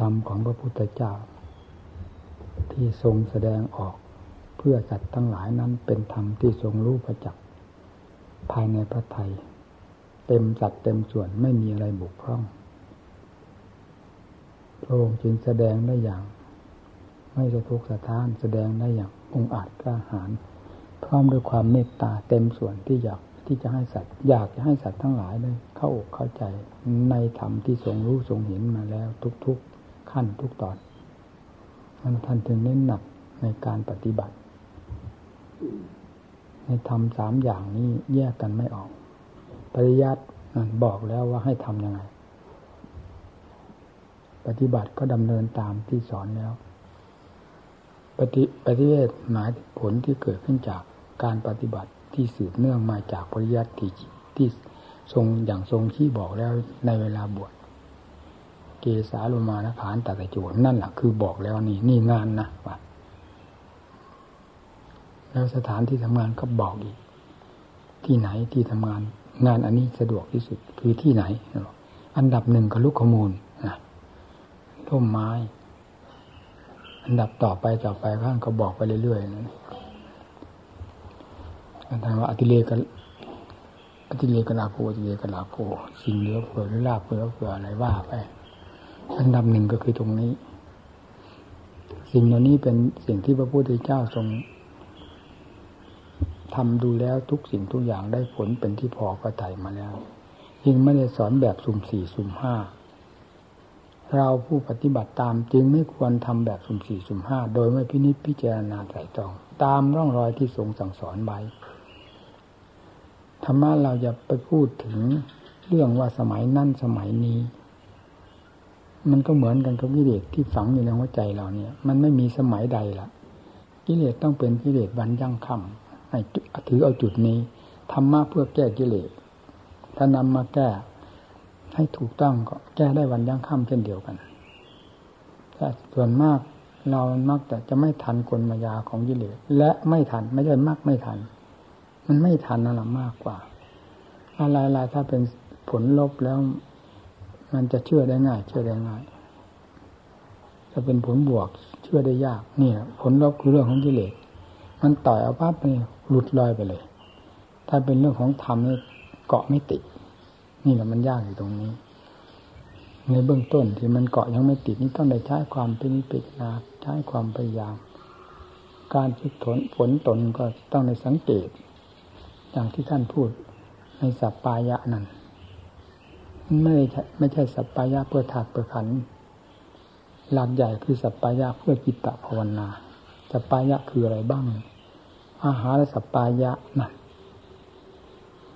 ธรรมของพระพุทธเจ้า ที่ทรงแสดงออกเพื่อสัตว์ทั้งหลายนั้นเป็นธรรมที่ทรงรู้ประจักษ์ภายในพระไทย เต็มสัดเต็มส่วนไม่มีอะไรบุกพร่องพระองค์จึงแสดงได้อย่าง ไม่สะทกสะท้านแสดงได้อย่างองอาจกล้าหาญพร้อมด้วยความเมตตาเต็มส่วนที่อยากที่จะให้สัตว์ อยากจะให้สัตว์ทั้งหลายได้เข้าอกเข้าใจในธรรมที่ทรงรู้ทรงเห็นมาแล้วทุกๆ ขั้นทุกตอนมันท่านถึงเน้นหนักในการปฏิบัติในธรรมสามอย่างนี้แยกกันไม่ออก ปริยัติบอกแล้วว่าให้ทำยังไง ปฏิบัติก็ดำเนินตามที่สอนแล้ว ปฏิปฏิเวทหมายผลที่เกิดขึ้นจากการปฏิบัติที่สืบเนื่องมาจากปริยัติที่ที่ทรงอย่างทรงที่บอกแล้วในเวลาบวช เกสาลมานะผานตัดจูนั่นแหละคือบอกแล้วนี่นี่งานนะว่าแล้วสถานที่ทำงานก็บอกอีก ที่ไหนที่ทำงาน งานอันนี้สะดวกที่สุดคือที่ไหน อันดับหนึ่งก็ลูกขมูลนะร่มไม้ อันดับต่อไปต่อไปข้างก็บอกไปเรื่อยๆนะอันนั้นว่าอติเลกอติเลกลาโภอติเลกลาโภสิ่งเหลือเผื่อหรือลาเผื่อเผื่ออะไรว่าไป อันดับหนึ่งก็คือตรงนี้ สิ่งเหล่านี้เป็นสิ่งที่พระพุทธเจ้าทรงทำดูแล้วทุกสิ่งทุกอย่างได้ผลเป็นที่พอก็ไถ่มาแล้วยิ่งไม่ได้สอนแบบสุ่มสี่สุ่มห้าเราผู้ปฏิบัติตามจึงไม่ควรทำแบบสุ่มสี่สุ่มห้าโดยไม่พินิจพิจารณาใส่ตรอง ตามร่องรอยที่ทรงสั่งสอนไว้ธรรมะเราจะไปพูดถึงเรื่องว่าสมัยนั่นสมัยนี้ มันก็เหมือนกันกับกิเลสที่ฝังอยู่ในหัวใจเราเนี่ย มันไม่มีสมัยใดละกิเลสต้องเป็นกิเลสวันยั่งคำให้ถือเอาจุดนี้ธรรมะเพื่อแก้กิเลสถ้านำมาแก้ ให้ถูกต้องก็แก้ได้วันยั่งค่ำเช่นเดียวกันแต่ส่วนมากเรามักแต่จะไม่ทันกลมายาของกิเลสและไม่ทันไม่ใช่มากไม่ทัน มันไม่ทันนั่นแหละมากกว่า อะไรๆถ้าเป็นผลลบแล้ว มันจะเชื่อได้ง่าย เชื่อได้ง่ายถ้าเป็นผลบวก เชื่อได้ยากนี่ผลลบคือเรื่องของกิเลสมันต่อยเอาปั๊บไปหลุดลอยไปเลย ถ้าเป็นเรื่องของธรรมนี่เกาะไม่ติด นี่แหละมันยากอยู่ตรงนี้ ในเบื้องต้นที่มันเกาะยังไม่ติดนี่ต้องได้ใช้ความพินิจพิจารณาใช้ความพยายาม การฝึกฝนฝนตนก็ต้องในสังเกต อย่างที่ท่านพูดในสัปปายะนั้น ไม่ไม่ใช่สัปปายะเพื่อถาดเพื่อขันหลักใหญ่คือสัปปายะเพื่อจิตตภาวนา สัปปายะคืออะไรบ้าง อาหารสัปปายะนั่น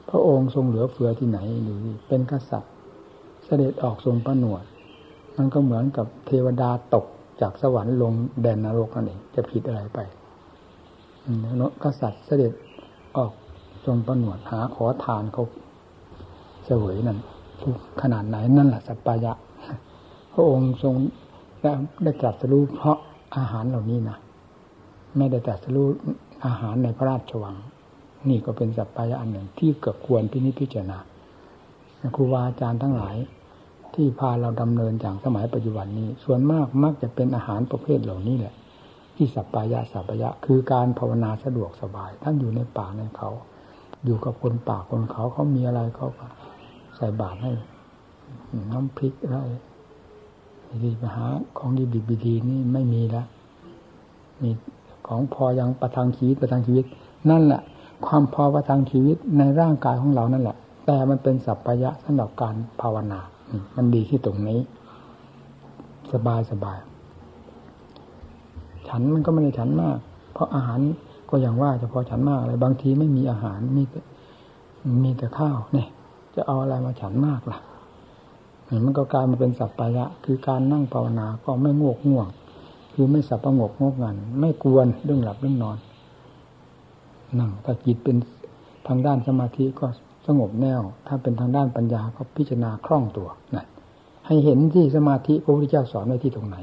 พระองค์ทรงเหลือเฟือที่ไหนหรือเป็นกษัตริย์ เสด็จออกทรงประหนวด มันก็เหมือนกับเทวดาตกจากสวรรค์ลงแดนนรกนั่นเองจะผิดอะไรไปกษัตริย์เสด็จออกทรงประหนวดหาขอทานเขาเสวยนั่น ขนาดไหนนั่นแหละสัปปายะ พระองค์ทรงได้ตรัสรู้เพราะอาหารเหล่านี้นะไม่ได้ตรัสรู้อาหารในพระราชวัง นี่ก็เป็นสัพพายะอันหนึ่งที่เกิดควรพินิจพิจารณาครูบาอาจารย์ทั้งหลาย ที่พาเราดำเนินอย่างสมัยปัจจุบันนี้ ส่วนมากมักจะเป็นอาหารประเภทเหล่านี้แหละ ที่สัพพายะสัพพายะ คือการภาวนาสะดวกสบายท่านอยู่ในป่าในเขา อยู่กับคนป่าคนเขาเขามีอะไรเขาก็ ใส่บาตรให้ น้ำพริกอะไรดีไปหาของดีดีดีนี่ไม่มีแล้วมีของพอยังประทังชีวิตประทังชีวิต นั่นแหละ ความพอประทังชีวิตในร่างกายของเรานั่นแหละ แต่มันเป็นสัพพยะสำหรับการภาวนา มันดีที่ตรงนี้ สบายสบาย ฉันมันก็ไม่ได้ฉันมาก เพราะอาหารก็อย่างว่าจะพอฉันมากอะไรบางทีไม่มีอาหารมีแต่มีแต่ข้าวเนี่ย จะเอาอะไรมาฉันมากล่ะมันก็กลายมาเป็นสัพพยะ คือการนั่งภาวนาก็ไม่งกง่วง คือไม่สับประงกงกงัน ไม่กวนเรื่องหลับเรื่องนอนนั่งถ้าจิตเป็นทางด้านสมาธิก็สงบแน่ว ถ้าเป็นทางด้านปัญญาก็พิจารณาคล่องตัวนั่นให้เห็นที่สมาธิพระพุทธเจ้าสอนไว้ที่ตรงไหน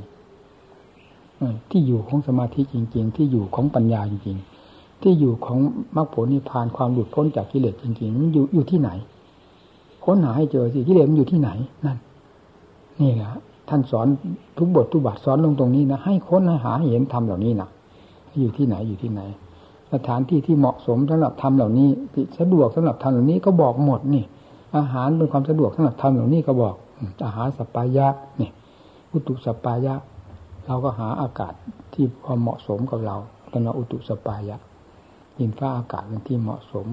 ที่อยู่ของสมาธิจริง ๆ ที่อยู่ของปัญญาจริง ๆ ที่อยู่ของมรรคผลนิพพานความหลุดพ้นจากกิเลสจริงๆมันอยู่อยู่ที่ไหน ค้นหาให้เจอสิกิเลสมันอยู่ที่ไหนนั่น นี่แหละท่านสอนทุกบททุกบาทสอนลงตรงนี้นะให้ค้นหาเห็นธรรมเหล่านี้นะอยู่ที่ไหนอยู่ที่ไหน สถานที่ที่เหมาะสมสำหรับทำเหล่านี้ที่สะดวกสำหรับทำเหล่านี้ก็บอกหมดนี่ อาหารเป็นความสะดวกสำหรับทำเหล่านี้ก็บอก อาหารสัปปายะนี่อุตุสัปปายะ เราก็หาอากาศที่พอเหมาะสมกับเราตนอุตุสัปปายะยินฟ้าอากาศเป็นที่เหมาะสม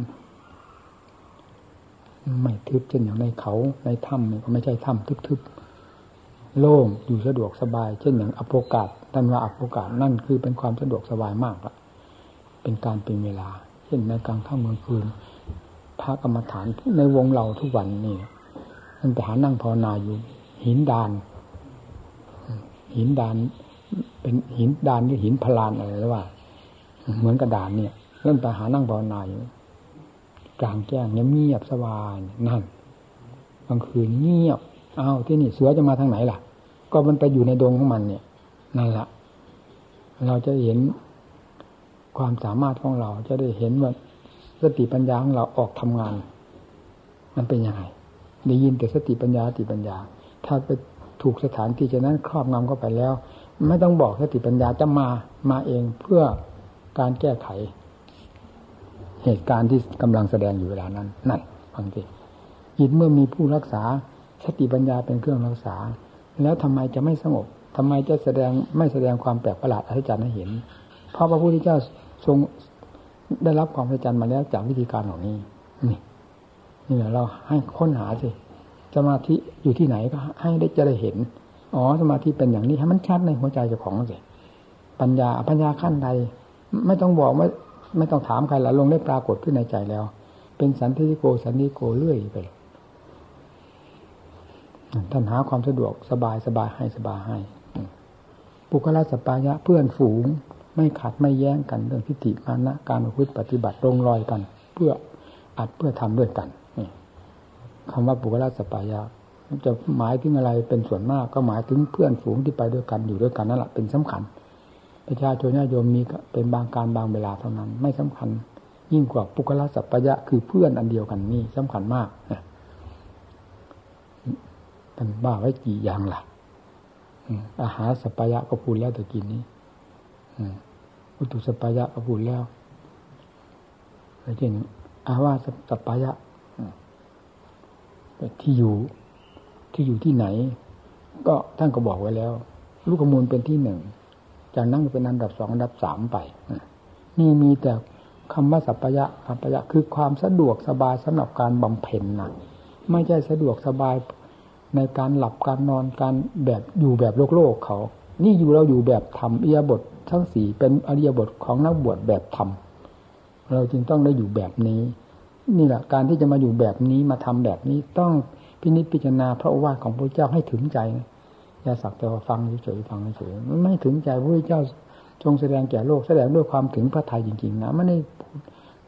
ไม่ทึบเช่นอย่างในเขาในถ้ำนี่ก็ไม่ใช่ถ้ำทึบๆโล่งอยู่สะดวกสบาย เช่นอย่างอโปกาศท่านว่าอโปกาศนั่นคือเป็นความสะดวกสบายมากละเป็นการเป็นเวลา เช่นในกลางค่ำกลางคืนพระกรรมฐานในวงเราทุกวันนี่มันไปหานั่งภาวนาอยู่ หินดาน หินดาน เป็นหินดานหรือหินพลานอะไรหรือว่า เหมือนกระดานเนี่ยเล่นไปหานั่งภาวนาอยู่ กลางแจ้งเงียบสบายนั่นกลางคืนเงียบอ้าวที่นี่เสือจะมาทางไหนล่ะ ก็มันไปอยู่ในดงของมันเนี่ย นั่นแหละเราจะเห็นความสามารถของเราจะได้เห็นว่าสติปัญญาของเราออกทำงาน มันเป็นยังไงได้ยินแต่สติปัญญาสติปัญญา ถ้าไปถูกสถานที่จะนั้นครอบงำเข้าไปแล้ว ไม่ต้องบอกสติปัญญาจะมามาเองเพื่อการแก้ไข เหตุการณ์ที่กำลังแสดงอยู่เวลานั้นนั่นฟังสิจิตเมื่อมีผู้รักษาสติปัญญาเป็นเครื่องรักษา แล้วทำไมจะไม่สงบทำไมจะแสดงไม่แสดงความแปลกประหลาดอัศจรรย์ให้เห็น เพราะพระพุทธเจ้าทรงได้รับความอัศจรรย์มาแล้วจากวิธีการเหล่านี้นี่นี่แหละเราให้ค้นหาสิสมาธิอยู่ที่ไหนก็ให้ได้จะได้เห็นอ๋อสมาธิเป็นอย่างนี้ให้มันชัดในหัวใจเจ้าของสิปัญญาปัญญาขั้นใดไม่ต้องบอกไม่ ไม่ต้องถามใครละลงได้ปรากฏขึ้นในใจแล้ว เป็นสันติโกสันติโกเรื่อยไปท่านหาความสะดวกสบายสบายให้สบายให้ปุคละสปายะเพื่อนฝูง ไม่ขัดไม่แย้งกันเรื่องทิฏฐิมานะการประพฤติปฏิบัติลงรอยกัน เพื่ออัดเพื่อทำด้วยกันคำว่าปุคละสปายะจะหมายถึงอะไรเป็นส่วนมากก็หมายถึงเพื่อนฝูงที่ไปด้วยกันอยู่ด้วยกันนั่นแหละเป็นสำคัญ ประชาชนญาติโยมมีเป็นบางการบางเวลาเท่านั้น ไม่สำคัญ ยิ่งกว่าปุคละสัพยะคือเพื่อนอันเดียวกันนี่สำคัญมากนะท่านบ้าไว้กี่อย่างล่ะอาหารสัพยะก็พูดแล้วแต่กินนี้อุตุสัพยะก็พูดแล้วเช่นอาวาสัพยะที่อยู่ที่อยู่ที่ไหน ก็ท่านก็บอกไว้แล้ว ลูกขมูลเป็นที่หนึ่ง จากนั้นเป็นอันดับสองอันดับสามไปนี่มีแต่คำว่าสัพยะสัพยะคือความสะดวกสบายสำหรับการบำเพ็ญนะไม่ใช่สะดวกสบายในการหลับการนอนการแบบอยู่แบบโลกโลกเขา นี่อยู่เราอยู่แบบธรรมเอียบททั้งสี่เป็นอริยบทของนักบวชแบบธรรมเราจึงต้องได้อยู่แบบนี้ นี่แหละการที่จะมาอยู่แบบนี้มาทำแบบนี้ต้องพินิจพิจารณาพระโอวาของพระเจ้าให้ถึงใจ ย่าสักแต่ว่าฟังเฉยๆฟังเฉยๆไม่ถึงใจพระเจ้าทรงแสดงแก่โลกแสดงด้วยความถึงพระทัยจริงๆนะไม่ได้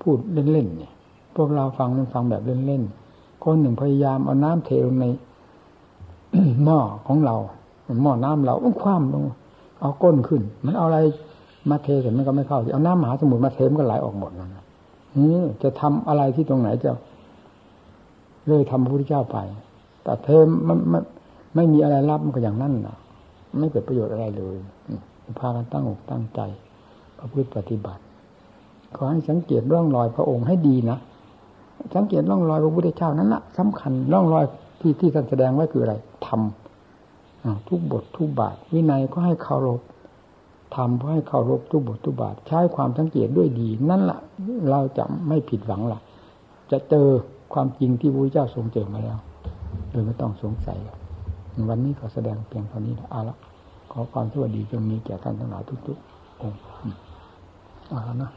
พูดเล่นๆเนี่ย พวกเราฟังมันฟังแบบเล่นๆคนหนึ่งพยายามเอาน้ำเทลงในหม้อของเราหม้อน้ำเราคว่ำลงเอาก้นขึ้น มันเอาอะไรมาเทเสร็จมันก็ไม่เข้าเอาน้ำมหาสมุทรมาเทมันก็ไหลออกหมดนะนี่จะทำอะไรที่ตรงไหนจะเลยทำพระพุทธเจ้าไป แต่เทมันมัน ไม่มีอะไรรับมันก็อย่างนั้นนะไม่เกิดประโยชน์อะไรเลยพากันตั้งอกตั้งใจประพฤติปฏิบัติ ขอให้สังเกตร่องรอยพระองค์ให้ดีนะสังเกตร่องรอยพระพุทธเจ้านั้นละสำคัญร่องรอยที่ที่ท่านแสดงไว้คืออะไรทำทุกบททุกบาท วินัยก็ให้เคารพทำเพื่อให้เคารพทุกบททุกบาท ใช้ความสังเกตด้วยดี นั่นละ่ะ เราจะไม่ผิดหวังละ่ะ จะเจอความจริงที่พระพุทธเจ้าทรงเจอมาแล้วโดยไม่ต้องสงสัย วันนี้ก็แสดงเพียงเท่านี้เอาละขอความสวัสดีจงมีแก่ท่านทั้งหลายทุกๆองค์เอาละนะ